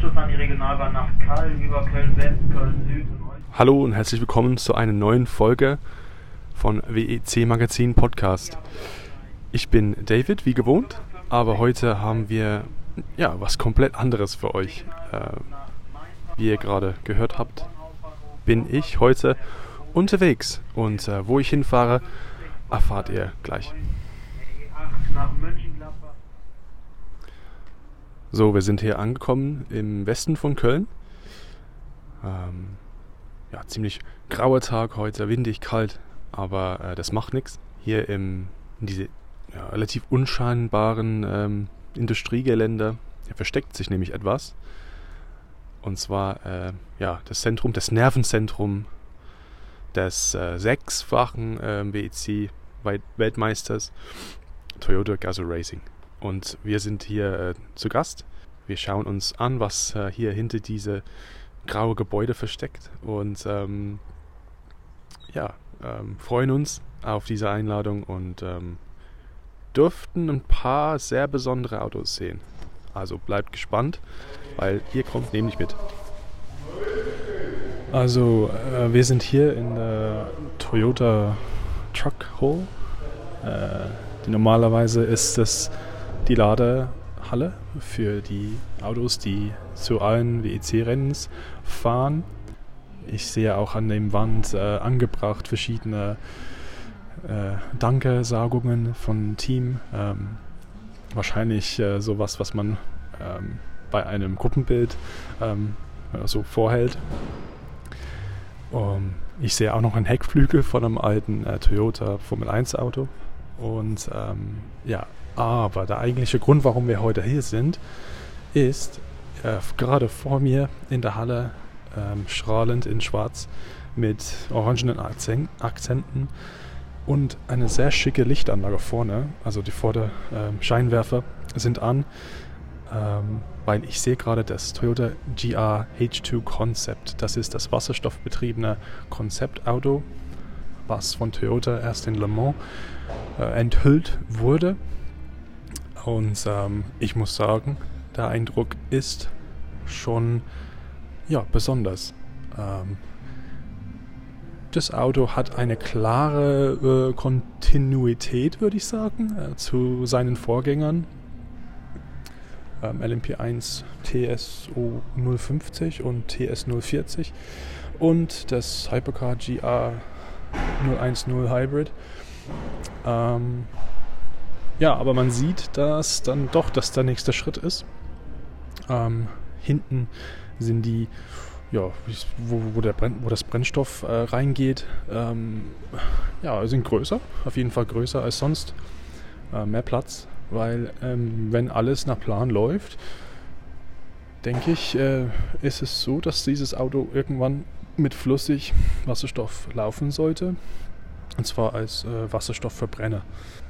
Anschluss an die Regionalbahn nach Köln über Köln West, Köln Süd und. Hallo und herzlich willkommen zu einer neuen Folge von WEC Magazin Podcast. Ich bin David, wie gewohnt, aber heute haben wir ja was komplett anderes für euch. Äh, wie ihr gerade gehört habt, bin ich heute unterwegs und äh, wo ich hinfahre, erfahrt ihr gleich. So, wir sind hier angekommen im Westen von Köln. Ähm, ja, ziemlich grauer Tag heute, windig, kalt, aber äh, das macht nichts. Hier im, in diese ja, relativ unscheinbaren ähm, Industriegelände ja, versteckt sich nämlich etwas. Und zwar äh, ja, das Zentrum, das Nervenzentrum des äh, sechsfachen äh, WEC-Weltmeisters Toyota Gazoo Racing. Und wir sind hier äh, zu Gast. Wir schauen uns an, was äh, hier hinter diese graue Gebäude versteckt. Und ähm, ja, ähm, freuen uns auf diese Einladung und ähm, dürften ein paar sehr besondere Autos sehen. Also bleibt gespannt, weil ihr kommt nämlich mit. Also äh, wir sind hier in der Toyota Truck Hall. Äh, normalerweise ist das die Ladehalle für die Autos, die zu allen WEC-Rennens fahren. Ich sehe auch an dem Wand äh, angebracht verschiedene äh, Danke-Sagungen von Team. Ähm, wahrscheinlich äh, sowas, was man ähm, bei einem Gruppenbild ähm, so vorhält. Um, ich sehe auch noch einen Heckflügel von einem alten äh, Toyota Formel 1 Auto. Und ähm, ja, aber der eigentliche Grund, warum wir heute hier sind, ist äh, gerade vor mir in der Halle ähm, strahlend in Schwarz mit orangenen Akzenten und eine sehr schicke Lichtanlage vorne. Also die Vorderscheinwerfer ähm, sind an, ähm, weil ich sehe gerade das Toyota GR H2 Concept. Das ist das wasserstoffbetriebene Konzeptauto, was von Toyota erst in Le Mans äh, enthüllt wurde. Und ähm, ich muss sagen, der Eindruck ist schon ja, besonders. Ähm, das Auto hat eine klare äh, Kontinuität, würde ich sagen, äh, zu seinen Vorgängern. Ähm, LMP1 TSO 050 und TS 040 und das Hypercar GR 010 Hybrid. Ähm, ja, aber man sieht, dass dann doch das der nächste Schritt ist. Ähm, hinten sind die, ja, wo, wo, der Brenn, wo das Brennstoff äh, reingeht, ähm, ja, sind größer, auf jeden Fall größer als sonst. Äh, mehr Platz, weil ähm, wenn alles nach Plan läuft, denke ich, äh, ist es so, dass dieses Auto irgendwann mit flüssig Wasserstoff laufen sollte. Und zwar als äh, Wasserstoffverbrenner.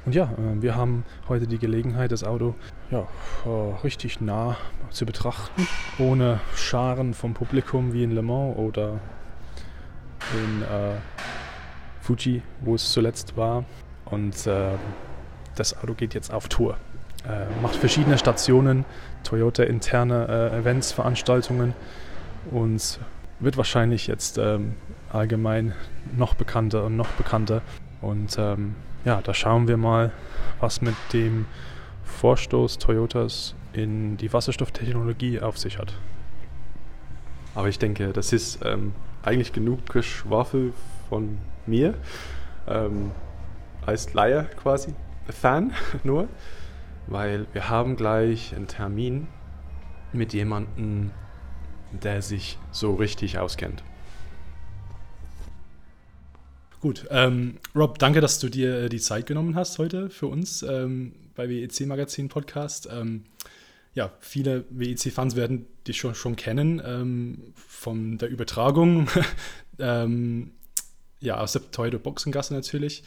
Und ja, äh, wir haben heute die Gelegenheit, das Auto ja, äh, richtig nah zu betrachten, ohne Scharen vom Publikum wie in Le Mans oder in äh, Fuji, wo es zuletzt war. Und äh, das Auto geht jetzt auf Tour. Äh, macht verschiedene Stationen, Toyota interne Events, Veranstaltungen und wird wahrscheinlich jetzt ähm, allgemein noch bekannter und noch bekannter. Und ähm, ja, da schauen wir mal, was mit dem Vorstoß Toyotas in die Wasserstofftechnologie auf sich hat. Aber ich denke, das ist ähm, eigentlich genug Geschwafel von mir. Ähm, als Laie quasi, Fan nur, weil wir haben gleich einen Termin mit jemandem, der sich so richtig auskennt. Gut, ähm, Rob, danke, dass du dir äh, die Zeit genommen hast heute für uns ähm, bei WEC Magazin Podcast. Ähm, ja, viele WEC-Fans werden dich schon, schon kennen ähm, von der Übertragung. Ähm, ja, aus der Toyota Boxengasse natürlich.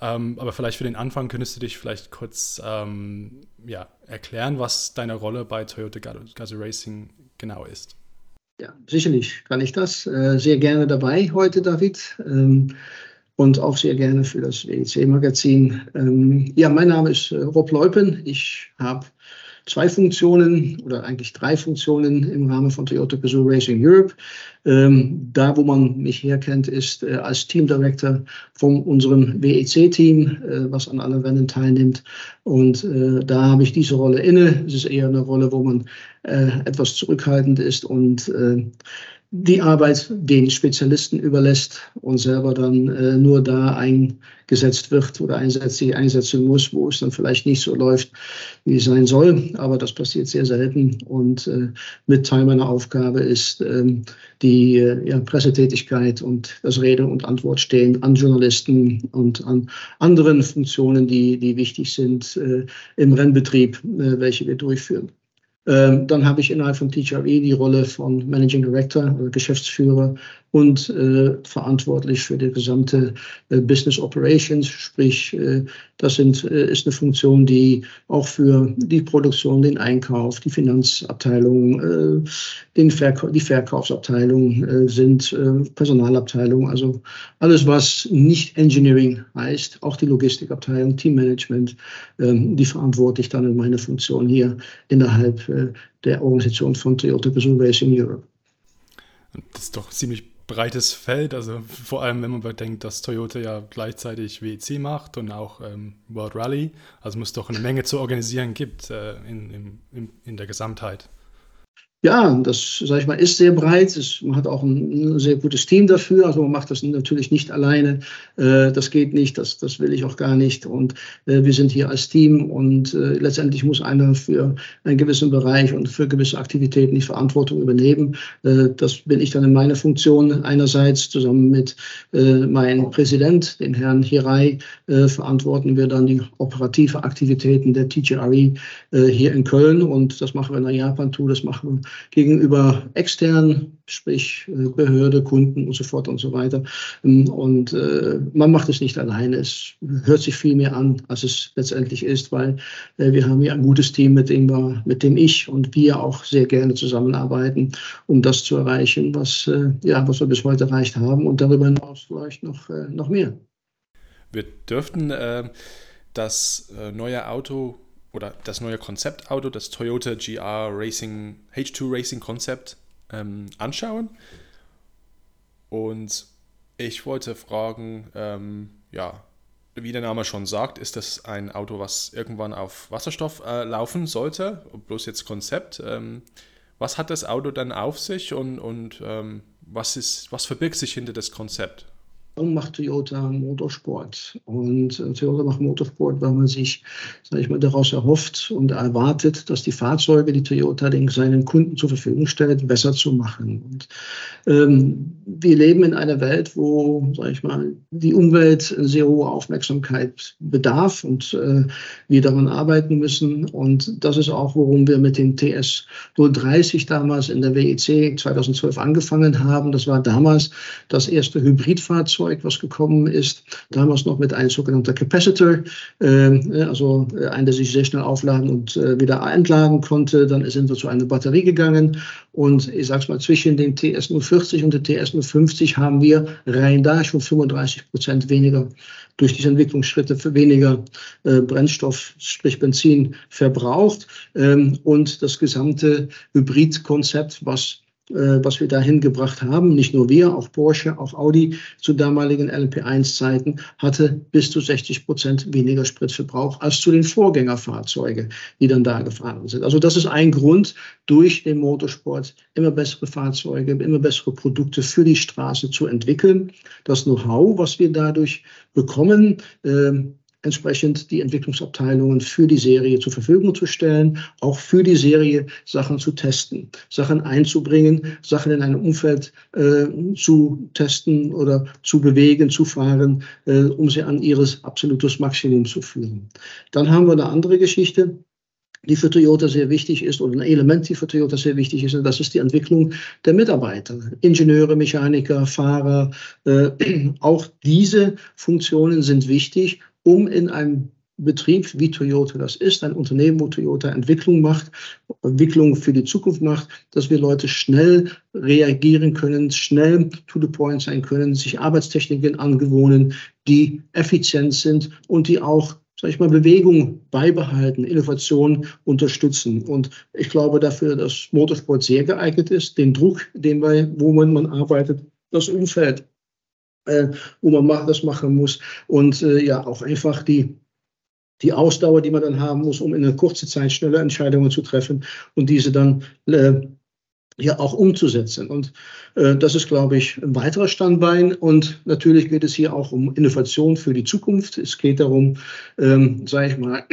Ähm, aber vielleicht für den Anfang könntest du dich vielleicht kurz ja, erklären, was deine Rolle bei Toyota Gazoo Racing genau ist. Ja, sicherlich kann ich das. Äh, sehr gerne dabei heute, David. Ähm, und auch sehr gerne für das WEC-Magazin. Ähm, ja, mein Name ist äh, Rob Leupen. Ich habe zwei Funktionen oder eigentlich drei Funktionen im Rahmen von Toyota Gazoo Racing Europe. Ähm, da, wo man mich herkennt, ist äh, als Team Director von unserem WEC-Team, äh, was an allen Rennen teilnimmt. Und äh, da habe ich diese Rolle inne. Es ist eher eine Rolle, wo man äh, etwas zurückhaltend ist und äh, die Arbeit den Spezialisten überlässt und selber dann äh, nur da eingesetzt wird oder einsetzt, einsetzen muss, wo es dann vielleicht nicht so läuft, wie es sein soll. Aber das passiert sehr selten. Und äh, mit Teil meiner Aufgabe ist ähm, die äh, ja, Pressetätigkeit und das Rede und Antwort stehen an Journalisten und an anderen Funktionen, die, die wichtig sind äh, im Rennbetrieb, äh, welche wir durchführen. Ähm, dann habe ich innerhalb von THRE die Rolle von Managing Director oder Geschäftsführer und äh, verantwortlich für die gesamte äh, Business Operations. Sprich, äh, das sind, äh, ist eine Funktion, die auch für die Produktion, den Einkauf, die Finanzabteilung, äh, den Verka die Verkaufsabteilung äh, sind, Personalabteilung, also alles, was nicht Engineering heißt, auch die Logistikabteilung, Teammanagement, ähm, die verantworte ich dann in meiner Funktion hier innerhalb der Organisation von Toyota Gazoo Racing Europe. Das ist doch ziemlich breites Feld, also vor allem wenn man bedenkt, dass Toyota ja gleichzeitig WEC macht und auch ähm, World Rally, also muss doch eine Menge zu organisieren gibt äh, in, in, in der Gesamtheit. Ja, das, sage ich mal, ist sehr breit. Es, man hat auch ein, ein, sehr gutes Team dafür. Also man macht das natürlich nicht alleine. Äh, das geht nicht, das, das will ich auch gar nicht. Und äh, wir sind hier als Team und äh, letztendlich muss einer für einen gewissen Bereich und für gewisse Aktivitäten die Verantwortung übernehmen. Äh, das bin ich dann in meiner Funktion. Einerseits zusammen mit äh, meinem Präsident, den Herrn Hirai, äh, verantworten wir dann die operative Aktivitäten der TGRE hier in Köln. Und das machen wir in der Japan-Tour, das machen wir gegenüber externen, sprich äh, Behörde, Kunden und so fort und so weiter. Ähm, und äh, man macht es nicht alleine. Es hört sich viel mehr an, als es letztendlich ist, weil äh, wir haben ja ein gutes Team, mit dem, wir, mit dem ich und wir auch sehr gerne zusammenarbeiten, um das zu erreichen, was, ja, was wir bis heute erreicht haben und darüber hinaus vielleicht noch, noch mehr. Wir dürften äh, das neue Auto oder das neue Konzeptauto, das Toyota GR Racing H2 Racing Konzept ähm, anschauen. Und ich wollte fragen, ähm, ja, wie der Name schon sagt, ist das ein Auto, was irgendwann auf Wasserstoff äh, laufen sollte, bloß jetzt Konzept. Ähm, was hat das Auto dann auf sich und, und ähm, was, ist, was verbirgt sich hinter das Konzept? Warum macht Toyota Motorsport? Und äh, Toyota macht Motorsport, weil man sich, sage ich mal, daraus erhofft und erwartet, dass die Fahrzeuge, die Toyota den seinen Kunden zur Verfügung stellt, besser zu machen. Und ähm, wir leben in einer Welt, wo, sage ich mal, die Umwelt sehr hohe Aufmerksamkeit bedarf und äh, wir daran arbeiten müssen. Und das ist auch, worum wir mit dem TS 030 damals in der WEC 2012 angefangen haben. Das war damals das erste Hybridfahrzeug Fahrzeug, was gekommen ist, damals noch mit einem sogenannten Capacitor, ähm, also äh, ein, der sich sehr schnell aufladen und äh, wieder entladen konnte. Dann sind wir zu einer Batterie gegangen und ich sage es mal, zwischen dem TS040 und dem TS050 haben wir rein da schon 35 Prozent weniger durch diese Entwicklungsschritte für weniger äh, Brennstoff, sprich Benzin, verbraucht. Ähm, und das gesamte Hybridkonzept, was was wir dahin gebracht haben, nicht nur wir, auch Porsche, auch Audi zu damaligen LMP1-Zeiten, hatte bis zu 60 Prozent weniger Spritverbrauch als zu den Vorgängerfahrzeugen, die dann da gefahren sind. Also das ist ein Grund, durch den Motorsport immer bessere Fahrzeuge, immer bessere Produkte für die Straße zu entwickeln. Das Know-how, was wir dadurch bekommen, äh, entsprechend die Entwicklungsabteilungen für die Serie zur Verfügung zu stellen, auch für die Serie Sachen zu testen, Sachen einzubringen, Sachen in einem Umfeld äh, zu testen oder zu bewegen, zu fahren, äh, um sie an ihres absolutes Maximum zu führen. Dann haben wir eine andere Geschichte die für Toyota sehr wichtig ist oder ein Element, die für Toyota sehr wichtig ist, und das ist die Entwicklung der Mitarbeiter, Ingenieure, Mechaniker, Fahrer. Äh, auch diese Funktionen sind wichtig, um in einem Betrieb, wie Toyota das ist, ein Unternehmen, wo Toyota Entwicklung macht, Entwicklung für die Zukunft macht, dass wir Leute schnell reagieren können, schnell to the point sein können, sich Arbeitstechniken angewohnen, die effizient sind und die auch sag ich mal, Bewegung beibehalten, Innovation unterstützen. Und ich glaube dafür, dass Motorsport sehr geeignet ist, den Druck, den wir, wo man, arbeitet, das Umfeld, wo man das machen muss und äh, ja auch einfach die die Ausdauer, die man dann haben muss, um in einer kurzen Zeit schnelle Entscheidungen zu treffen und diese dann äh, ja auch umzusetzen. Und äh, das ist, glaube ich, ein weiterer Standbein. Und natürlich geht es hier auch um Innovation für die Zukunft. Es geht darum, ähm, sage ich mal,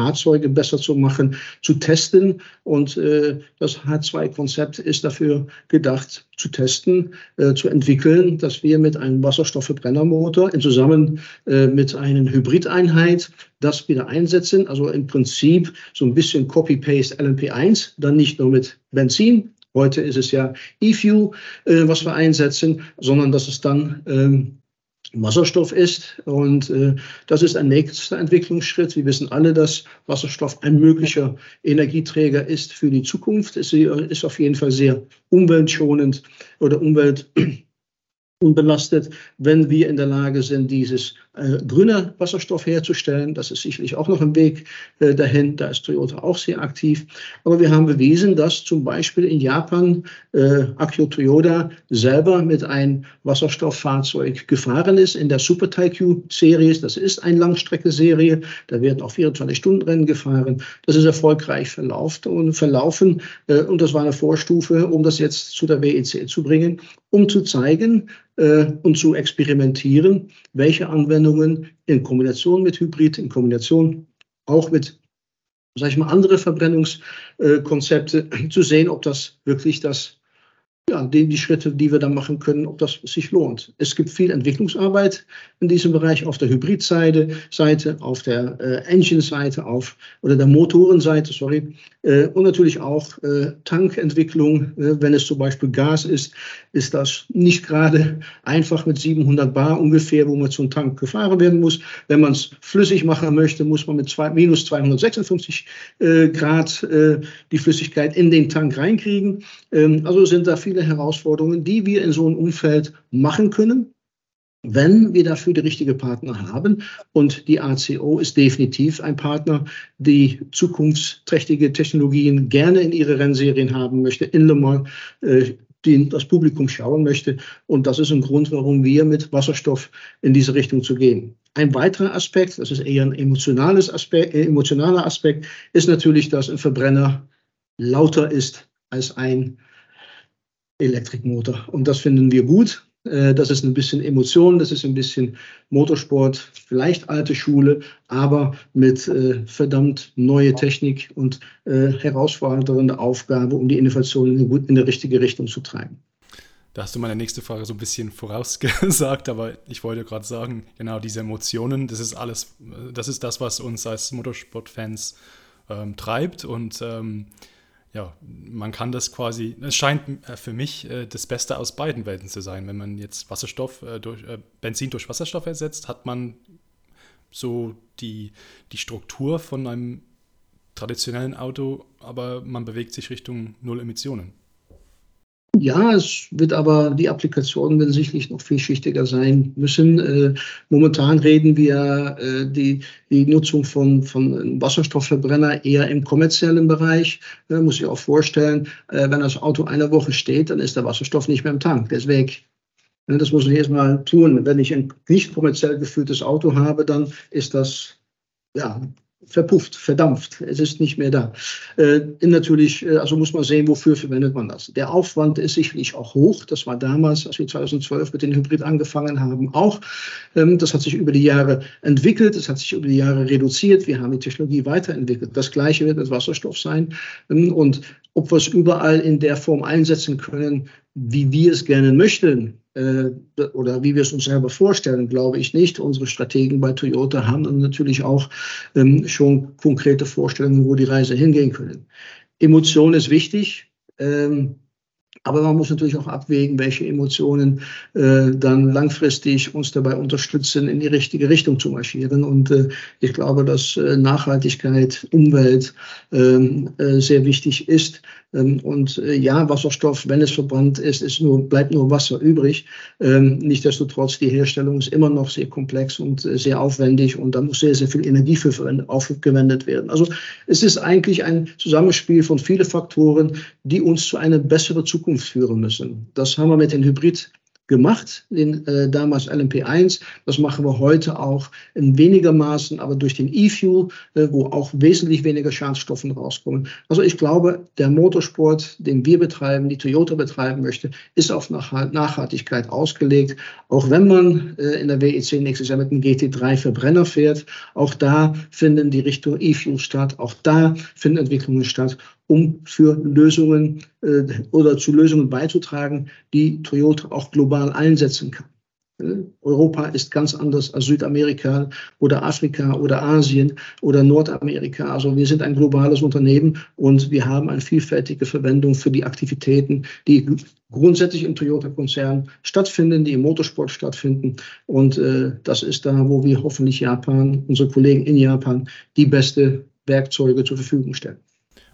Fahrzeuge besser zu machen, zu testen. Und äh, das H2-Konzept ist dafür gedacht, zu testen, äh, zu entwickeln, dass wir mit einem Wasserstoffverbrennermotor zusammen äh, mit einer Hybrideinheit das wieder einsetzen. Also im Prinzip so ein bisschen Copy-Paste LMP1, dann nicht nur mit Benzin. Heute ist es ja E-Fuel, was wir einsetzen, sondern dass es dann ähm, Wasserstoff ist. Und äh, das ist ein nächster Entwicklungsschritt. Wir wissen alle, dass Wasserstoff ein möglicher Energieträger ist für die Zukunft. Es ist auf jeden Fall sehr umweltschonend oder umwelt unbelastet, wenn wir in der Lage sind, dieses äh, grüne Wasserstoff herzustellen. Das ist sicherlich auch noch ein Weg äh, dahin. Da ist Toyota auch sehr aktiv. Aber wir haben bewiesen, dass zum Beispiel in Japan äh, Akio Toyota selber mit einem Wasserstofffahrzeug gefahren ist in der Super Taikyu Serie. Das ist eine Langstrecke-Serie. Da werden auch 24-Stunden-Rennen gefahren. Das ist erfolgreich verlaufen und verlaufen. Äh, und das war eine Vorstufe, um das jetzt zu der WEC zu bringen, um zu zeigen, und zu experimentieren, welche Anwendungen in Kombination mit Hybrid, in Kombination auch mit, sag ich mal, andere Verbrennungskonzepte zu sehen, ob das wirklich das ja, die, die Schritte, die wir da machen können, ob das sich lohnt. Es gibt viel Entwicklungsarbeit in diesem Bereich auf der Hybridseite, Seite, auf der äh, Engine-Seite, auf oder der Motorenseite, sorry, äh, und natürlich auch äh, Tankentwicklung. Äh, wenn es zum Beispiel Gas ist, ist das nicht gerade einfach mit 700 Bar ungefähr, wo man zum Tank gefahren werden muss. Wenn man es flüssig machen möchte, muss man mit zwei, minus 256 äh, Grad äh, die Flüssigkeit in den Tank reinkriegen. Ähm, also sind da viele Herausforderungen, die wir in so einem Umfeld machen können wenn wir dafür die richtige Partner haben. Und die ACO ist definitiv ein Partner, die zukunftsträchtige Technologien gerne in ihre Rennserien haben möchte, in Le Mans, äh, die das Publikum schauen möchte. Und das ist ein Grund, warum wir mit Wasserstoff in diese Richtung zu gehen. Ein weiterer Aspekt, das ist eher ein emotionales Aspekt, äh, emotionaler Aspekt, ist natürlich, dass ein Verbrenner lauter ist als ein Elektrikmotor. Und das finden wir gut. Äh, das ist ein bisschen Emotion, das ist ein bisschen Motorsport, vielleicht alte Schule, aber mit äh, verdammt neue Technik und äh, herausfordernde Aufgabe, um die Innovation in, in die richtige Richtung zu treiben. Da hast du meine nächste Frage so ein bisschen vorausgesagt, aber ich wollte gerade sagen, genau diese Emotionen, das ist alles, das ist das, was uns als Motorsportfans ähm, treibt und ähm, ja, man kann das quasi, es scheint äh, für mich äh, das Beste aus beiden Welten zu sein. Wenn man jetzt Wasserstoff äh, durch Benzin durch Wasserstoff ersetzt, hat man so die, die Struktur von einem traditionellen Auto, aber man bewegt sich Richtung Null Emissionen. Ja, es wird aber, die Applikationen werden sicherlich noch vielschichtiger sein müssen. Äh, momentan reden wir äh, die, die Nutzung von, von Wasserstoffverbrenner eher im kommerziellen Bereich. Äh, muss ich auch vorstellen, äh, wenn das Auto eine Woche steht, dann ist der Wasserstoff nicht mehr im Tank, der ist weg. Das muss ich erstmal tun. Wenn ich ein nicht kommerziell geführtes Auto habe, dann ist das ja, verpufft, verdampft. Es ist nicht mehr da. Äh, natürlich, äh, also muss man sehen, wofür verwendet man das. Der Aufwand ist sicherlich auch hoch. Das war damals, als wir 2012 mit den Hybrid angefangen haben, auch. Ähm, das hat sich über die Jahre entwickelt. Es hat sich über die Jahre reduziert. Wir haben die Technologie weiterentwickelt. Das Gleiche wird mit Wasserstoff sein. Ähm, und ob wir es überall in der Form einsetzen können, wie wir es gerne möchten, äh, oder wie wir es uns selber vorstellen, glaube ich nicht. Unsere Strategen bei Toyota haben natürlich auch ähm, schon konkrete Vorstellungen, wo die Reise hingehen können. Emotion ist wichtig. Ähm, Aber man muss natürlich auch abwägen, welche Emotionen äh, dann langfristig uns dabei unterstützen, in die richtige Richtung zu marschieren. Und äh, ich glaube, dass äh, Nachhaltigkeit, Umwelt ähm, äh, sehr wichtig ist. Ähm, und äh, ja, Wasserstoff, wenn es verbrannt ist, ist nur, bleibt nur Wasser übrig. Ähm, nichtsdestotrotz, die Herstellung ist immer noch sehr komplex und äh, sehr aufwendig und da muss sehr, sehr viel Energie für aufgewendet werden. Also es ist eigentlich ein Zusammenspiel von vielen Faktoren, die uns zu einer besseren Zukunft führen müssen. Das haben wir mit den Hybrid gemacht, den äh, damals LMP1. Das machen wir heute auch in weniger Maßen, aber durch den E-Fuel, äh, wo auch wesentlich weniger Schadstoffe rauskommen. Also ich glaube, der Motorsport, den wir betreiben, die Toyota betreiben möchte, ist auf Nachhaltigkeit ausgelegt. Auch wenn man äh, in der WEC nächstes Jahr mit einem GT3 Verbrenner fährt, auch da finden die Richtung E-Fuel statt, auch da finden Entwicklungen statt um für Lösungen äh, oder zu Lösungen beizutragen, die Toyota auch global einsetzen kann. Äh, Europa ist ganz anders als Südamerika oder Afrika oder Asien oder Nordamerika. Also wir sind ein globales Unternehmen und wir haben eine vielfältige Verwendung für die Aktivitäten, die grundsätzlich im Toyota-Konzern stattfinden, die im Motorsport stattfinden. Und äh, das ist da, wo wir hoffentlich Japan, unsere Kollegen in Japan, die beste Werkzeuge zur Verfügung stellen.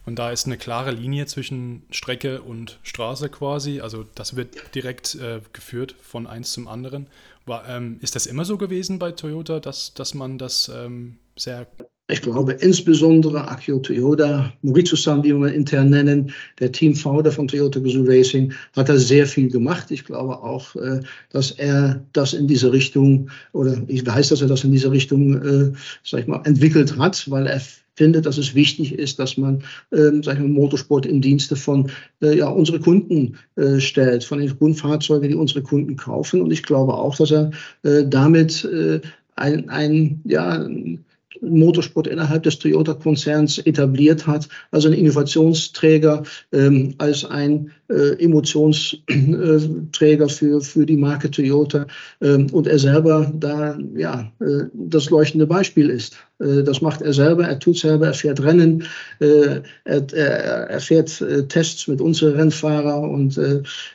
Und da ist eine klare Linie zwischen Strecke und Straße quasi. Also das wird direkt äh, geführt von eins zum anderen. War, ähm, ist das immer so gewesen bei Toyota, dass, dass man das ähm, sehr ich glaube, insbesondere Akio Toyota, Moritsu-san, wie wir intern nennen, der Teamfounder von Toyota Gazoo Racing, hat da sehr viel gemacht. Ich glaube auch, äh, dass er das in diese Richtung, oder ich weiß, dass er das in diese Richtung, äh, sag ich mal, entwickelt hat, weil er finde, dass es wichtig ist, dass man ähm, sag ich mal, Motorsport in Dienste von äh, ja, unsere Kunden äh, stellt, von den Grundfahrzeugen, die unsere Kunden kaufen. Und ich glaube auch, dass er äh, damit äh, ein, ein ja, Motorsport innerhalb des Toyota-Konzerns etabliert hat, also ein Innovationsträger, ähm, als ein äh, Emotionsträger für, für die Marke Toyota ähm, und er selber da ja äh, das leuchtende Beispiel ist. Äh, das macht er selber, er tut selber, er fährt Rennen, äh, er, er, er, fährt äh, Tests mit unseren Rennfahrern und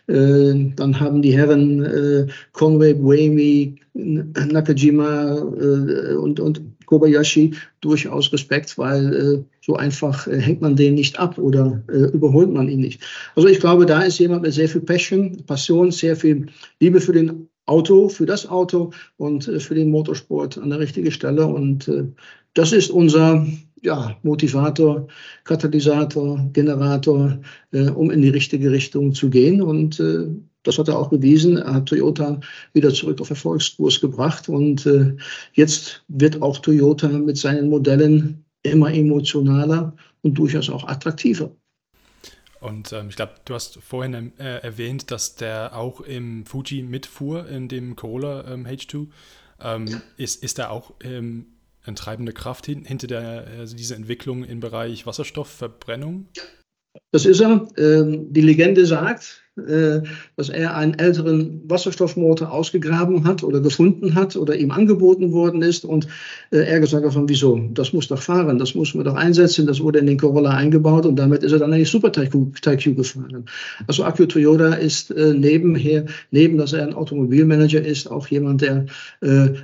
dann haben die Herren Conway, Buemi, Nakajima und, und Kobayashi durchaus Respekt, weil äh, so einfach äh, hängt man den nicht ab oder äh, überholt man ihn nicht. Also ich glaube, da ist jemand mit sehr viel Passion, Passion, sehr viel Liebe für den Auto, für das Auto und äh, für den Motorsport an der richtigen Stelle. Und äh, das ist unser ja, Motivator, Katalysator, Generator, äh, um in die richtige Richtung zu gehen. Und das hat er auch bewiesen. Er hat Toyota wieder zurück auf Erfolgskurs gebracht. Und äh, jetzt wird auch Toyota mit seinen Modellen immer emotionaler und durchaus auch attraktiver. Und ähm, ich glaube, du hast vorhin äh, erwähnt, dass der auch im Fuji mitfuhr, in dem Corolla ähm, H2. Ähm, ist, ist da auch ähm, eine treibende Kraft hin, hinter der, also dieser Entwicklung im Bereich Wasserstoffverbrennung? Das ist er. Ähm, die Legende sagt, äh, dass er einen älteren Wasserstoffmotor ausgegraben hat oder gefunden hat oder ihm angeboten worden ist und äh, er gesagt hat wieso, das muss doch fahren, das muss man doch einsetzen, das wurde in den Corolla eingebaut und damit ist er dann in die Super Taikyu gefahren. Also Akio Toyota ist äh, nebenher, neben dass er ein Automobilmanager ist, auch jemand, der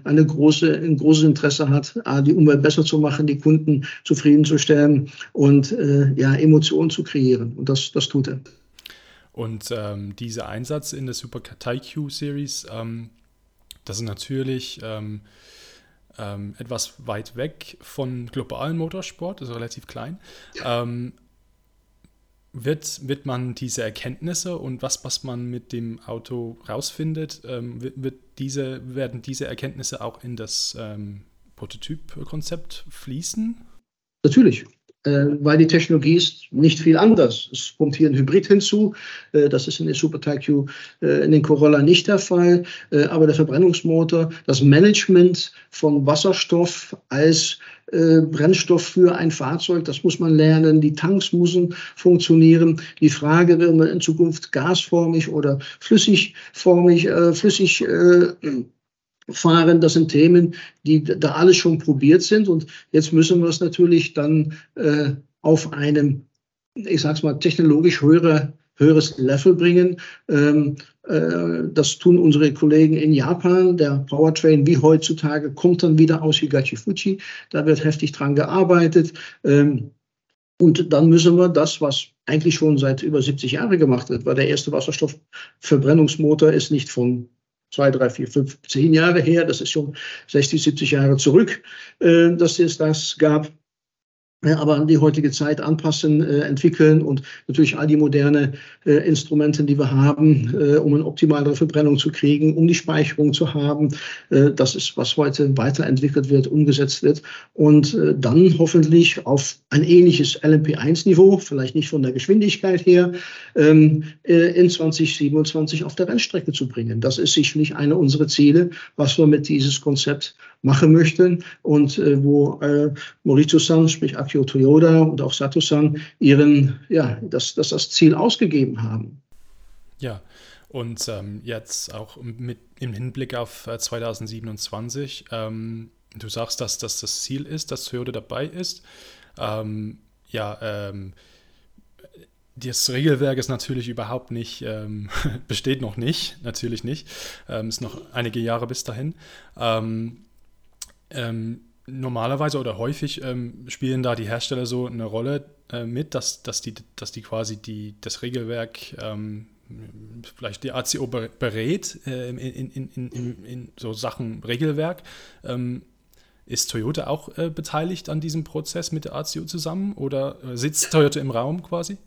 eine große, ein großes Interesse hat, die Umwelt besser zu machen, die Kunden zufriedenzustellen und ja, Emotionen zu kreieren. Und das, das tut er. Und ähm, dieser Einsatz in der Super Taikyu Series, ähm, das ist natürlich ähm, ähm, etwas weit weg von globalen Motorsport, also relativ klein. Ähm, wird, wird man diese Erkenntnisse und was, was man mit dem Auto rausfindet, ähm, wird, wird diese, werden diese Erkenntnisse auch in das Prototyp-Konzept fließen? Natürlich. Äh, weil die Technologie ist nicht viel anders. Es kommt hier ein Hybrid hinzu. Äh, das ist in der Super TyQ äh, in den Corolla nicht der Fall. Aber der Verbrennungsmotor, das Management von Wasserstoff als Brennstoff für ein Fahrzeug, das muss man lernen. Die Tanks müssen funktionieren. Die Frage, wird man in Zukunft gasformig oder flüssigformig, flüssig fahren. Das sind Themen, die da alles schon probiert sind. Und jetzt müssen wir es natürlich dann äh, auf einem, ich sag's mal, technologisch höhere höheres Level bringen. Ähm, äh, das tun unsere Kollegen in Japan. Der Powertrain wie heutzutage kommt dann wieder aus Higachi-Fuji. Da wird heftig dran gearbeitet. Ähm, und dann müssen wir das, was eigentlich schon seit über 70 Jahren gemacht wird, weil der erste Wasserstoffverbrennungsmotor ist nicht von zwei, drei, vier, fünf, zehn Jahre her, das ist schon 60, 70 Jahre zurück, äh, dass es das gab aber an die heutige Zeit anpassen, äh, entwickeln und natürlich all die moderne äh, Instrumente, die wir haben, äh, um eine optimale Verbrennung zu kriegen, um die Speicherung zu haben. Äh, das ist, was heute weiterentwickelt wird, umgesetzt wird und äh, dann hoffentlich auf ein ähnliches LMP1-Niveau, vielleicht nicht von der Geschwindigkeit her, ähm, äh, in 2027 auf der Rennstrecke zu bringen. Das ist sicherlich eine unserer Ziele, was wir mit dieses Konzept machen möchten und äh, wo äh, Morizo-san, sprich Akio Toyoda und auch Sato-san ihren, ja, das, das, das Ziel ausgegeben haben. Ja, und ähm, jetzt auch mit im Hinblick auf äh, 2027, ähm, du sagst, dass das das Ziel ist, dass Toyota dabei ist. Ähm, ja, ähm, das Regelwerk ist natürlich überhaupt nicht, ähm, besteht noch nicht, natürlich nicht. Ähm, ist noch einige Jahre bis dahin. Ähm, normalerweise oder häufig ähm, spielen da die Hersteller so eine Rolle äh, mit, dass, dass, die, dass die quasi die, das Regelwerk, ähm, vielleicht die ACO berät äh, in, in, in, in, so Sachen Regelwerk. Ähm, ist Toyota auch äh, beteiligt an diesem Prozess mit der ACO zusammen oder äh, sitzt Toyota im Raum quasi?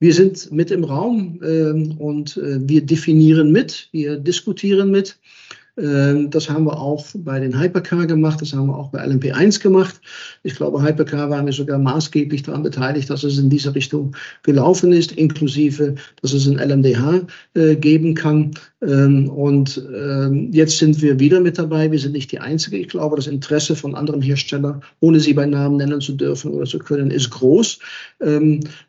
Wir sind mit im Raum ähm, und äh, wir definieren mit, wir diskutieren mit. Ähm, das haben wir auch bei den Hypercar gemacht, das haben wir auch bei LMP1 gemacht. Ich glaube, Hypercar waren wir sogar maßgeblich daran beteiligt, dass es in diese Richtung gelaufen ist, inklusive, dass es ein LMDH äh, geben kann. Ähm, und ähm, jetzt sind wir wieder mit dabei. Wir sind nicht die Einzige. Ich glaube, das Interesse von anderen Herstellern, ohne sie bei Namen nennen zu dürfen oder zu können, ist groß.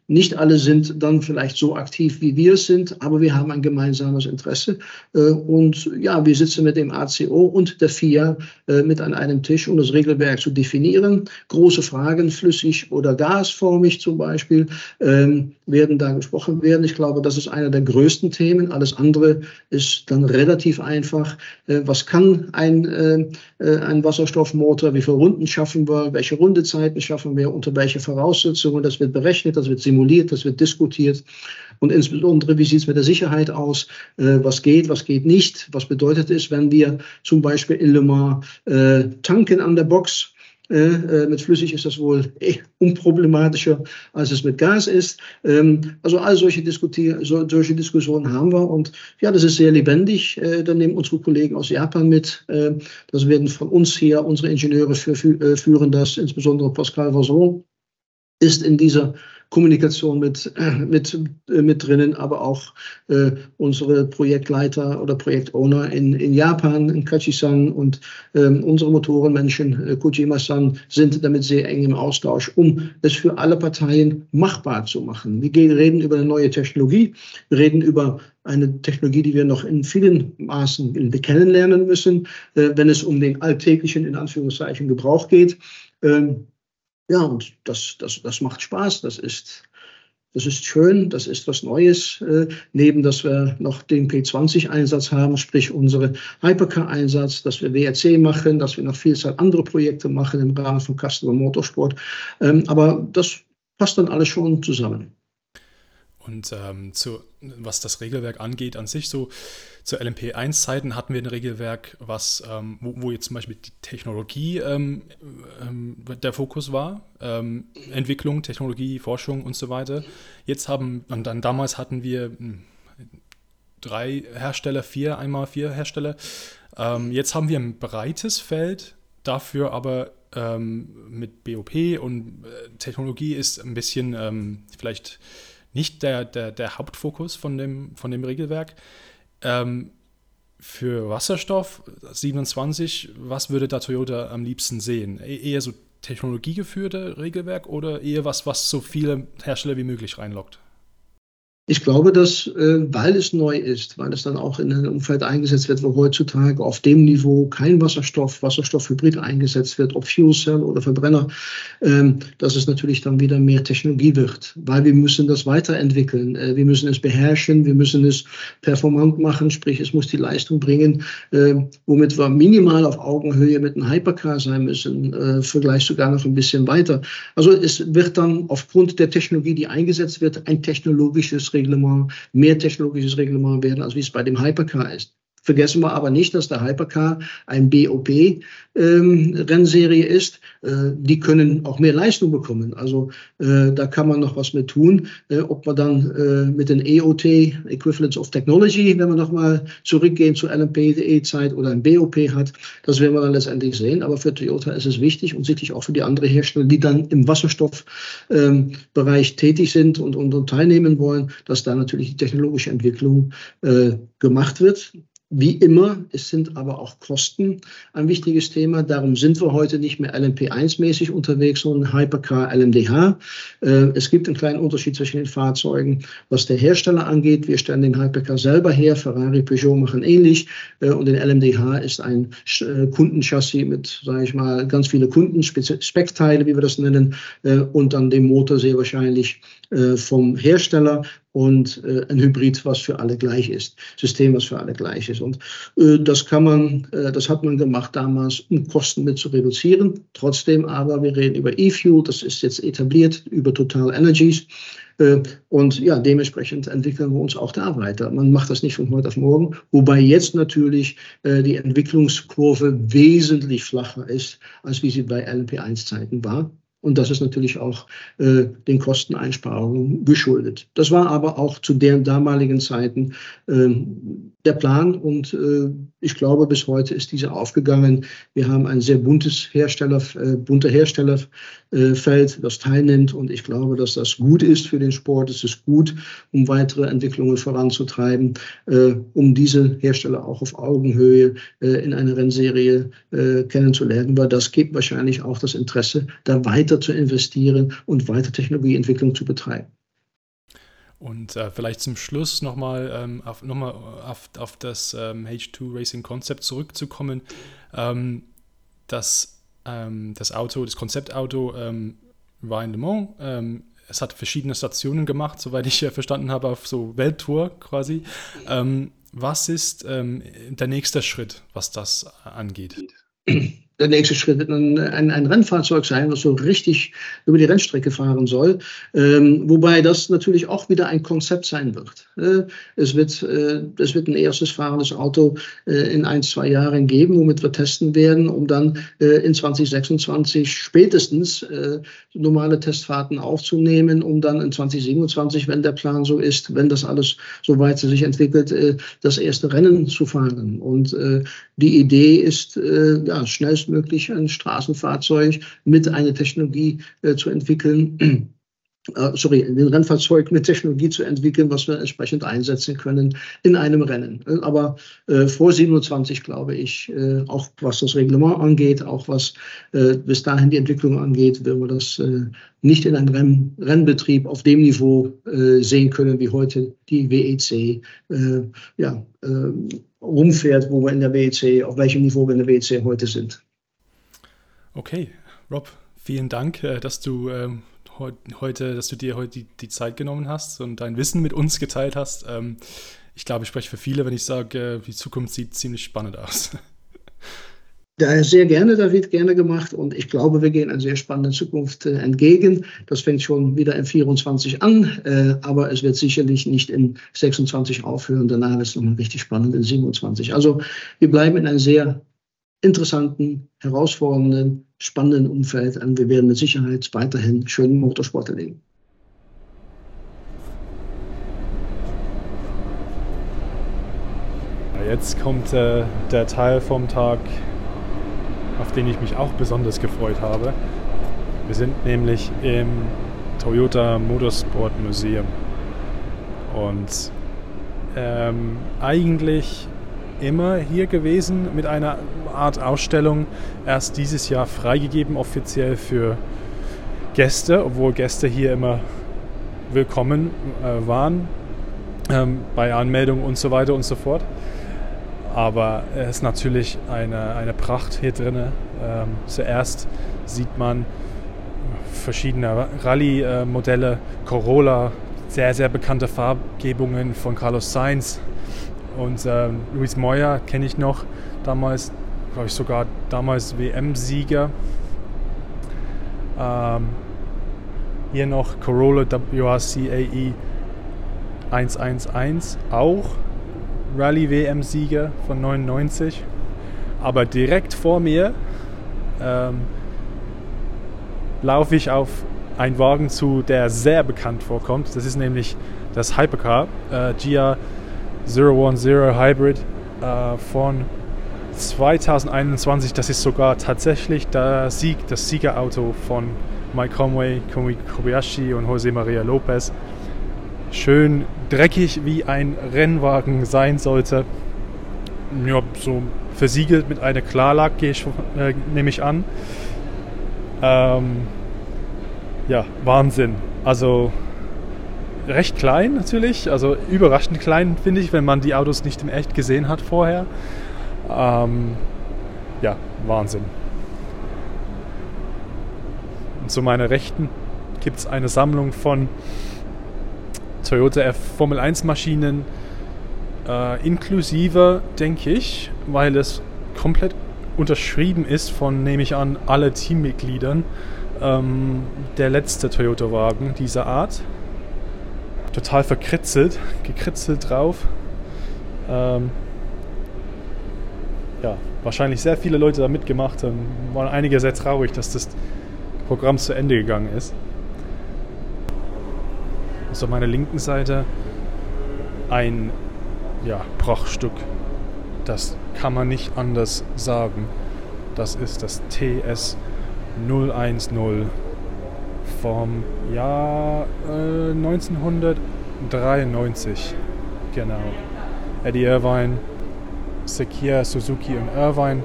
Nicht alle sind dann vielleicht so aktiv, wie wir es sind, aber wir haben ein gemeinsames Interesse. Äh, und ja, wir sitzen mit dem ACO und der FIA äh, mit an einem Tisch, um das Regelwerk zu definieren. Große Fragen, flüssig oder gasformig zum Beispiel, ähm, werden da gesprochen werden. Ich glaube, das ist einer der größten Themen. Alles andere ist dann relativ einfach. Äh, was kann ein, ein Wasserstoffmotor? Wie viele Runden schaffen wir? Welche Rundezeiten schaffen wir? Unter welche Voraussetzungen? Das wird berechnet, das wird simuliert das wird diskutiert. Und insbesondere, wie sieht es mit der Sicherheit aus? Äh, was geht, was geht nicht? Was bedeutet es, wenn wir zum Beispiel in Le Mans äh, tanken an der Box? Äh, mit flüssig ist das wohl eh unproblematischer, als es mit Gas ist. Ähm, also all solche, solche Diskussionen haben wir und ja, das ist sehr lebendig. Äh, da nehmen unsere Kollegen aus Japan mit. Äh, das werden von uns hier unsere Ingenieure äh, führen das, insbesondere Pascal Vason ist in dieser Kommunikation mit, mit, äh, mit drinnen, aber auch äh, unsere Projektleiter oder Projektowner in, in Japan, in Kachi-san und ähm, unsere Motorenmenschen, äh, Kojima-san, sind damit sehr eng im Austausch, um es für alle Parteien machbar zu machen. Wir reden über eine neue Technologie, wir reden über eine Technologie, die wir noch in vielen Maßen kennenlernen müssen, äh, wenn es um den alltäglichen, in Anführungszeichen, Gebrauch geht. Ähm, ja, und das, das, das macht Spaß. Das ist, das ist schön, das ist was Neues. Äh, neben, dass wir noch den P20-Einsatz haben, sprich unsere Hypercar-Einsatz, dass wir WRC machen, dass wir noch Vielzahl andere Projekte machen im Rahmen von Customer Motorsport. Ähm, aber das passt dann alles schon zusammen. Und ähm, zu, was das Regelwerk angeht an sich, so zu LMP1-Zeiten hatten wir ein Regelwerk, was, ähm, wo, wo, jetzt zum Beispiel die Technologie ähm, ähm der Fokus war, ähm, Entwicklung, Technologie, Forschung und so weiter. Jetzt haben, und dann damals hatten wir hm, drei Hersteller, vier, einmal vier Hersteller. Ähm, jetzt haben wir ein breites Feld, dafür aber mit BOP und äh, Technologie ist ein bisschen vielleicht nicht der, der, der Hauptfokus von dem, von dem Regelwerk. Ähm, für Wasserstoff 27, was würde da Toyota am liebsten sehen? E eher so technologiegeführte Regelwerk oder eher was, was so viele Hersteller wie möglich reinlockt? Ich glaube, dass, äh, weil es neu ist, weil es dann auch in einem Umfeld eingesetzt wird, wo heutzutage auf dem Niveau kein Wasserstoff, Wasserstoffhybrid eingesetzt wird, ob Fuel Cell oder Verbrenner, ähm, dass es natürlich dann wieder mehr Technologie wird, weil wir müssen das weiterentwickeln. Äh, wir müssen es beherrschen, wir müssen es performant machen, sprich, es muss die Leistung bringen, äh, womit wir minimal auf Augenhöhe mit einem Hypercar sein müssen, äh, vielleicht sogar noch ein bisschen weiter. Also es wird dann aufgrund der Technologie, die eingesetzt wird, ein technologisches Reglement, mehr technologisches Reglement werden, als wie es bei dem Hypercar ist. Vergessen wir aber nicht, dass der Hypercar ein BOP-Rennserie ähm, ist. Äh, die können auch mehr Leistung bekommen. Also äh, da kann man noch was mit tun. Äh, ob man dann äh, mit den EOT, Equivalence of Technology, wenn wir nochmal zurückgehen zur LMP-Zeit oder ein BOP hat, das werden wir dann letztendlich sehen. Aber für Toyota ist es wichtig und sicherlich auch für die anderen Hersteller, die dann im Wasserstoffbereich ähm, tätig sind und, und, und, teilnehmen wollen, dass da natürlich die technologische Entwicklung äh, gemacht wird. Wie immer, es sind aber auch Kosten ein wichtiges Thema. Darum sind wir heute nicht mehr LMP1-mäßig unterwegs, sondern Hypercar LMDH. Äh, es gibt einen kleinen Unterschied zwischen den Fahrzeugen, was der Hersteller angeht. Wir stellen den Hypercar selber her. Ferrari, Peugeot machen ähnlich. Äh, und den LMDH ist ein äh, Kundenchassis mit, sage ich mal, ganz viele Kunden, Speckteile, wie wir das nennen, und dann dem Motor sehr wahrscheinlich vom Hersteller und äh, ein Hybrid, was für alle gleich ist, System, was für alle gleich ist. Und äh, das kann man, äh, das hat man gemacht damals, um Kosten mit zu reduzieren. Trotzdem aber, wir reden über E-Fuel, das ist jetzt etabliert, über Total Energies. Äh, und ja, dementsprechend entwickeln wir uns auch da weiter. Man macht das nicht von heute auf morgen, wobei jetzt natürlich äh, die Entwicklungskurve wesentlich flacher ist, als wie sie bei LP1-Zeiten war. Und das ist natürlich auch äh, den Kosteneinsparungen geschuldet. Das war aber auch zu deren damaligen Zeiten äh, der Plan und äh, ich glaube, bis heute ist diese aufgegangen. Wir haben ein sehr buntes Hersteller, äh, bunter Herstellerfeld, das teilnimmt und ich glaube, dass das gut ist für den Sport. Es ist gut, um weitere Entwicklungen voranzutreiben, äh, um diese Hersteller auch auf Augenhöhe äh, in einer Rennserie äh, kennenzulernen, weil das gibt wahrscheinlich auch das Interesse, da weiter zu investieren und weiter Technologieentwicklung zu betreiben. Und äh, vielleicht zum Schluss nochmal ähm, auf, noch auf, auf das ähm, H2 Racing Concept zurückzukommen. Ähm, das, ähm, das Auto, das Konzeptauto ähm, war in Le Mans. Ähm, es hat verschiedene Stationen gemacht, soweit ich äh, verstanden habe, auf so Welttour quasi. was ist der nächste Schritt, was das angeht? der nächste Schritt wird ein, ein, ein, Rennfahrzeug sein, was so richtig über die Rennstrecke fahren soll. Ähm, wobei das natürlich auch wieder ein Konzept sein wird. Äh, es, wird äh, es wird ein erstes fahrendes Auto äh, in ein, zwei Jahren geben, womit wir testen werden, um dann äh, in 2026 spätestens äh, normale Testfahrten aufzunehmen, um dann in 2027, wenn der Plan so ist, wenn das alles so weit sich entwickelt, äh, das erste Rennen zu fahren. Und die Idee ist, ja, schnellstmöglich schnellstmöglich ein Straßenfahrzeug mit einer Technologie äh, zu entwickeln, äh, sorry, ein Rennfahrzeug mit Technologie zu entwickeln, was wir entsprechend einsetzen können in einem Rennen. Aber äh, vor 27 glaube ich, äh, auch was das Reglement angeht, auch was äh, bis dahin die Entwicklung angeht, werden wir das äh, nicht in einem Renn Rennbetrieb auf dem Niveau äh, sehen können, wie heute die WEC ja, rumfährt, wo wir in der WEC, auf welchem Niveau wir in der WEC heute sind. Okay, Rob, vielen Dank, äh, dass du ähm, heute, dass du dir heute die, Zeit genommen hast und dein Wissen mit uns geteilt hast. Ähm, ich glaube, ich spreche für viele, wenn ich sage, äh, die Zukunft sieht ziemlich spannend aus. Sehr gerne, David, gerne gemacht. Und ich glaube, wir gehen einer sehr spannenden Zukunft äh, entgegen. Das fängt schon wieder in 24 an, aber es wird sicherlich nicht in 26 aufhören. Danach wird es nochmal richtig spannend in 27. Also wir bleiben in einem sehr interessanten, herausfordernden, spannenden Umfeld. Und wir werden mit Sicherheit weiterhin schönen Motorsport erleben. Jetzt kommt äh, der Teil vom Tag, auf den ich mich auch besonders gefreut habe. Wir sind nämlich im Toyota Motorsport Museum. Und ähm, eigentlich immer hier gewesen mit einer Art Ausstellung. Erst dieses Jahr freigegeben offiziell für Gäste, obwohl Gäste hier immer willkommen äh, waren. ähm, bei Anmeldung und so weiter und so fort. Aber es ist natürlich eine, eine Pracht hier drin. Ähm, zuerst sieht man verschiedene Rallye-Modelle, Corolla, sehr, sehr bekannte Farbgebungen von Carlos Sainz und äh, Luis Moya kenne ich noch, damals, glaube ich sogar damals WM-Sieger. Ähm, hier noch Corolla WRC AE 111, auch Rallye-WM-Sieger von 99. Aber direkt vor mir ähm, laufe ich auf einen Wagen zu, der sehr bekannt vorkommt. Das ist nämlich das Hypercar äh, GR 010 Hybrid äh, von 2021. Das ist sogar tatsächlich der Sieg, das Siegerauto von Mike Conway, Komi Kobayashi und Jose Maria Lopez. Schön dreckig, wie ein Rennwagen sein sollte. Ja, so versiegelt mit einer Klarlack, äh, nehme ich an. Ähm, ja, Wahnsinn. Also recht klein natürlich, also überraschend klein finde ich, wenn man die Autos nicht in echt gesehen hat vorher. Ähm, ja, Wahnsinn. Und zu meiner Rechten gibt es eine Sammlung von Toyota F Formel 1 Maschinen, äh, inklusive, denke ich, weil es komplett unterschrieben ist von, nehme ich an, alle Teammitgliedern ähm, der letzte Toyota-Wagen dieser Art. Total verkritzelt, gekritzelt drauf. Ähm, ja, wahrscheinlich sehr viele Leute da mitgemacht haben. Waren einige sehr traurig, dass das Programm zu Ende gegangen ist. Also auf meiner linken Seite ein ja, Prachtstück. Das kann man nicht anders sagen. Das ist das TS 010 vom Jahr äh, 1993. Genau. Eddie Irvine, Sekia, Suzuki und Irvine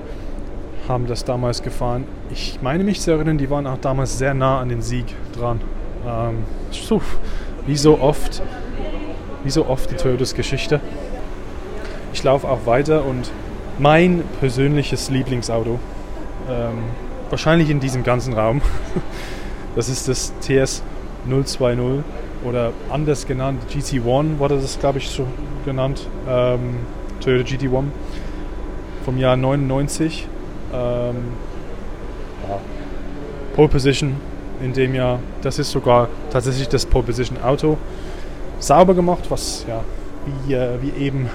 haben das damals gefahren. Ich meine mich zu erinnern, die waren auch damals sehr nah an den Sieg dran. Ähm, wie so oft, wie so oft die Toyotas Geschichte. Ich laufe auch weiter und mein persönliches Lieblingsauto ähm, wahrscheinlich in diesem ganzen Raum. Das ist das TS 020 oder anders genannt GT1 wurde das, glaube ich, so genannt. Ähm, Toyota GT1 vom Jahr 99. Ähm, ja. Pole Position in dem Jahr. Das ist sogar tatsächlich das Pole Position Auto. Sauber gemacht, was ja wie, äh, wie eben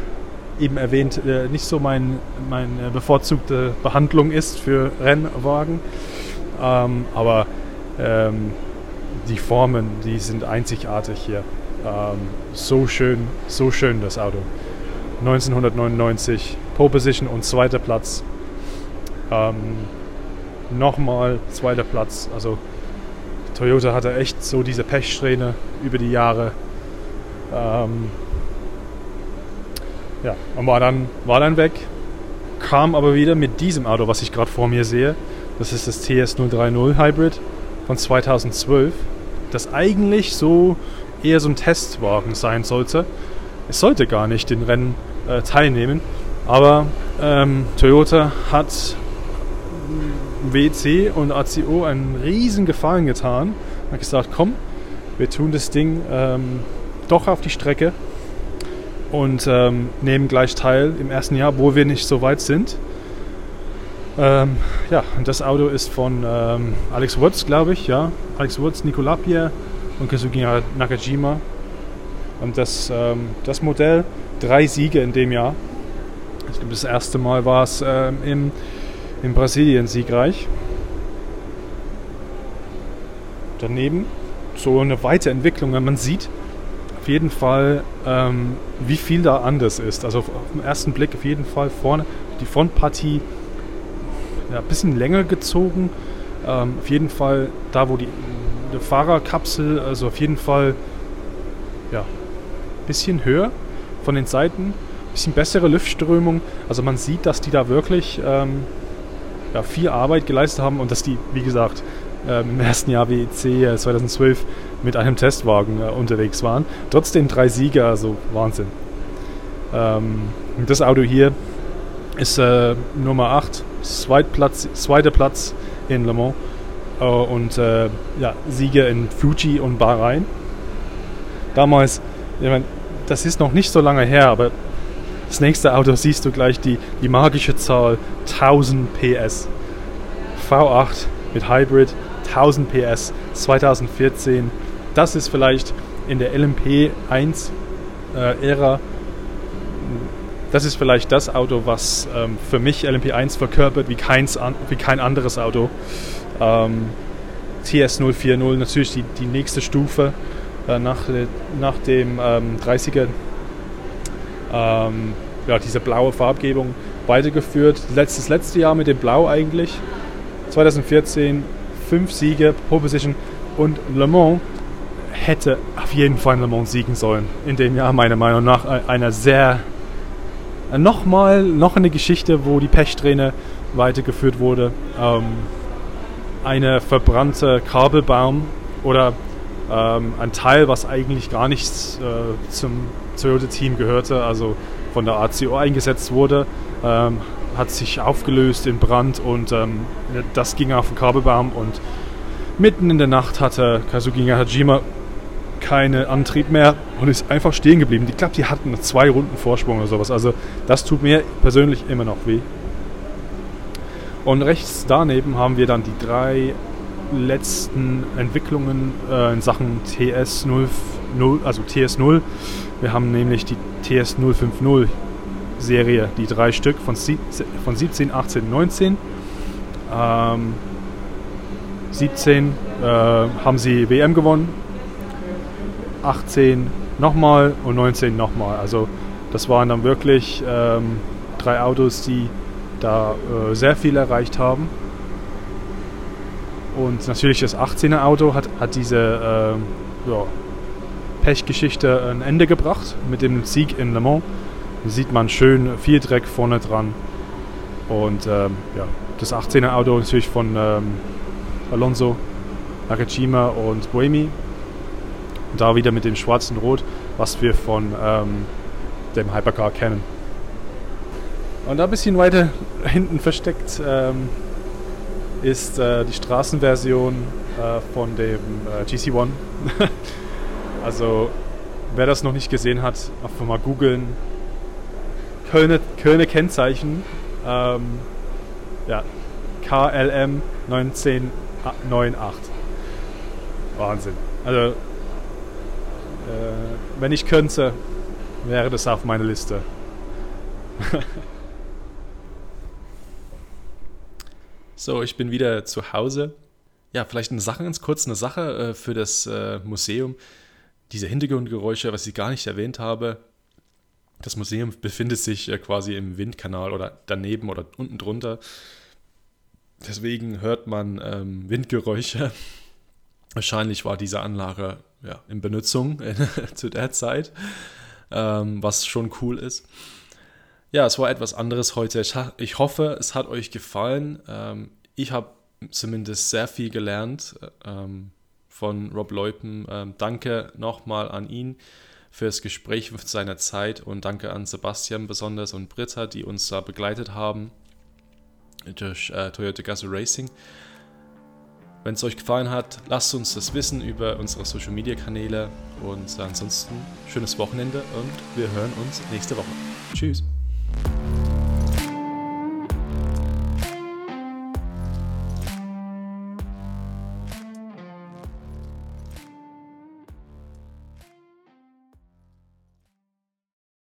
eben erwähnt, äh, nicht so mein, meine bevorzugte Behandlung ist für Rennwagen. Ähm, aber ähm, die Formen, die sind einzigartig hier. Ähm, so schön, so schön das Auto. 1999 Pole Position und zweiter Platz. Ähm, Nochmal zweiter Platz. Also Toyota hatte echt so diese Pechsträhne über die Jahre. Ähm, ja, und war dann, war dann weg, kam aber wieder mit diesem Auto, was ich gerade vor mir sehe. Das ist das TS030 Hybrid von 2012, das eigentlich so eher so ein Testwagen sein sollte. Es sollte gar nicht den Rennen äh, teilnehmen, aber ähm, Toyota hat WC und ACO einen riesen Gefallen getan. Hat gesagt, komm, wir tun das Ding ähm, doch auf die Strecke und ähm, nehmen gleich teil im ersten Jahr, wo wir nicht so weit sind. Ähm, ja, das Auto ist von ähm, Alex Woods, glaube ich, ja. Alex Woods, Nicolas Pierre und Kazuki Nakajima. Und das, ähm, das Modell, drei Siege in dem Jahr. Ich glaube, das erste Mal war es ähm, im, in Brasilien siegreich. Daneben so eine Weiterentwicklung, wenn man sieht, jeden Fall, ähm, wie viel da anders ist. Also auf, den ersten Blick auf jeden Fall vorne die Frontpartie ja, ein bisschen länger gezogen. Ähm, auf jeden Fall da, wo die, die Fahrerkapsel, also auf jeden Fall ja, ein bisschen höher von den Seiten, ein bisschen bessere Luftströmung. Also man sieht, dass die da wirklich ähm, ja, viel Arbeit geleistet haben und dass die, wie gesagt, ähm, im ersten Jahr WEC 2012 mit einem Testwagen äh, unterwegs waren. Trotzdem drei Siege, also Wahnsinn. Ähm, das Auto hier ist äh, Nummer 8, Zweitplatz, zweiter Platz in Le Mans äh, und äh, ja, Siege in Fuji und Bahrain. Damals, ich mein, das ist noch nicht so lange her, aber das nächste Auto siehst du gleich die, die magische Zahl 1000 PS. V8 mit Hybrid, 1000 PS, 2014. Das ist vielleicht in der LMP1-Ära äh, das ist vielleicht das Auto, was ähm, für mich LMP1 verkörpert wie, keins wie kein anderes Auto. Ähm, TS040 natürlich die, die nächste Stufe äh, nach, nach dem ähm, 30er. Ähm, ja, diese blaue Farbgebung weitergeführt. Letztes letzte Jahr mit dem Blau eigentlich. 2014 fünf Siege, Pole Position und Le Mans hätte auf jeden Fall Le Mans siegen sollen. In dem Jahr meiner Meinung nach einer sehr nochmal noch eine Geschichte, wo die Pechsträhne weitergeführt wurde. Ähm, eine verbrannte Kabelbaum oder ähm, ein Teil, was eigentlich gar nicht äh, zum Toyota-Team gehörte, also von der ACO eingesetzt wurde, ähm, hat sich aufgelöst in Brand und ähm, das ging auf den Kabelbaum und mitten in der Nacht hatte Kazuki Hajima keinen Antrieb mehr und ist einfach stehen geblieben. Ich glaube, die hatten zwei Runden Vorsprung oder sowas. Also das tut mir persönlich immer noch weh. Und rechts daneben haben wir dann die drei letzten Entwicklungen äh, in Sachen TS0, also TS0. Wir haben nämlich die TS050 Serie, die drei Stück von, von 17, 18, 19. Ähm, 17 äh, haben sie WM gewonnen, 18 nochmal und 19 nochmal. Also das waren dann wirklich ähm, drei Autos, die da äh, sehr viel erreicht haben. Und natürlich das 18er Auto hat, hat diese äh, ja, Pechgeschichte ein Ende gebracht mit dem Sieg in Le Mans. Da sieht man schön viel Dreck vorne dran. Und ähm, ja, das 18er Auto natürlich von ähm, Alonso, Nakajima und Buemi und da wieder mit dem schwarzen Rot, was wir von ähm, dem Hypercar kennen. Und da ein bisschen weiter hinten versteckt ähm, ist äh, die Straßenversion äh, von dem äh, GC1. also wer das noch nicht gesehen hat, einfach mal googeln. Kölner, Kölner Kennzeichen. Ähm, ja, KLM 1998. Wahnsinn. Also äh, wenn ich könnte, wäre das auf meiner Liste. so, ich bin wieder zu Hause. Ja, vielleicht eine Sache ganz kurz, eine Sache äh, für das äh, Museum. Diese Hintergrundgeräusche, was ich gar nicht erwähnt habe. Das Museum befindet sich quasi im Windkanal oder daneben oder unten drunter. Deswegen hört man ähm, Windgeräusche. Wahrscheinlich war diese Anlage ja, in Benutzung zu der Zeit, ähm, was schon cool ist. Ja, es war etwas anderes heute. Ich, ich hoffe, es hat euch gefallen. Ähm, ich habe zumindest sehr viel gelernt ähm, von Rob Leupen. Ähm, danke nochmal an ihn fürs Gespräch mit seiner Zeit und danke an Sebastian besonders und Britta, die uns da begleitet haben durch äh, Toyota Gazoo Racing. Wenn es euch gefallen hat, lasst uns das wissen über unsere Social Media Kanäle und ansonsten schönes Wochenende und wir hören uns nächste Woche. Tschüss.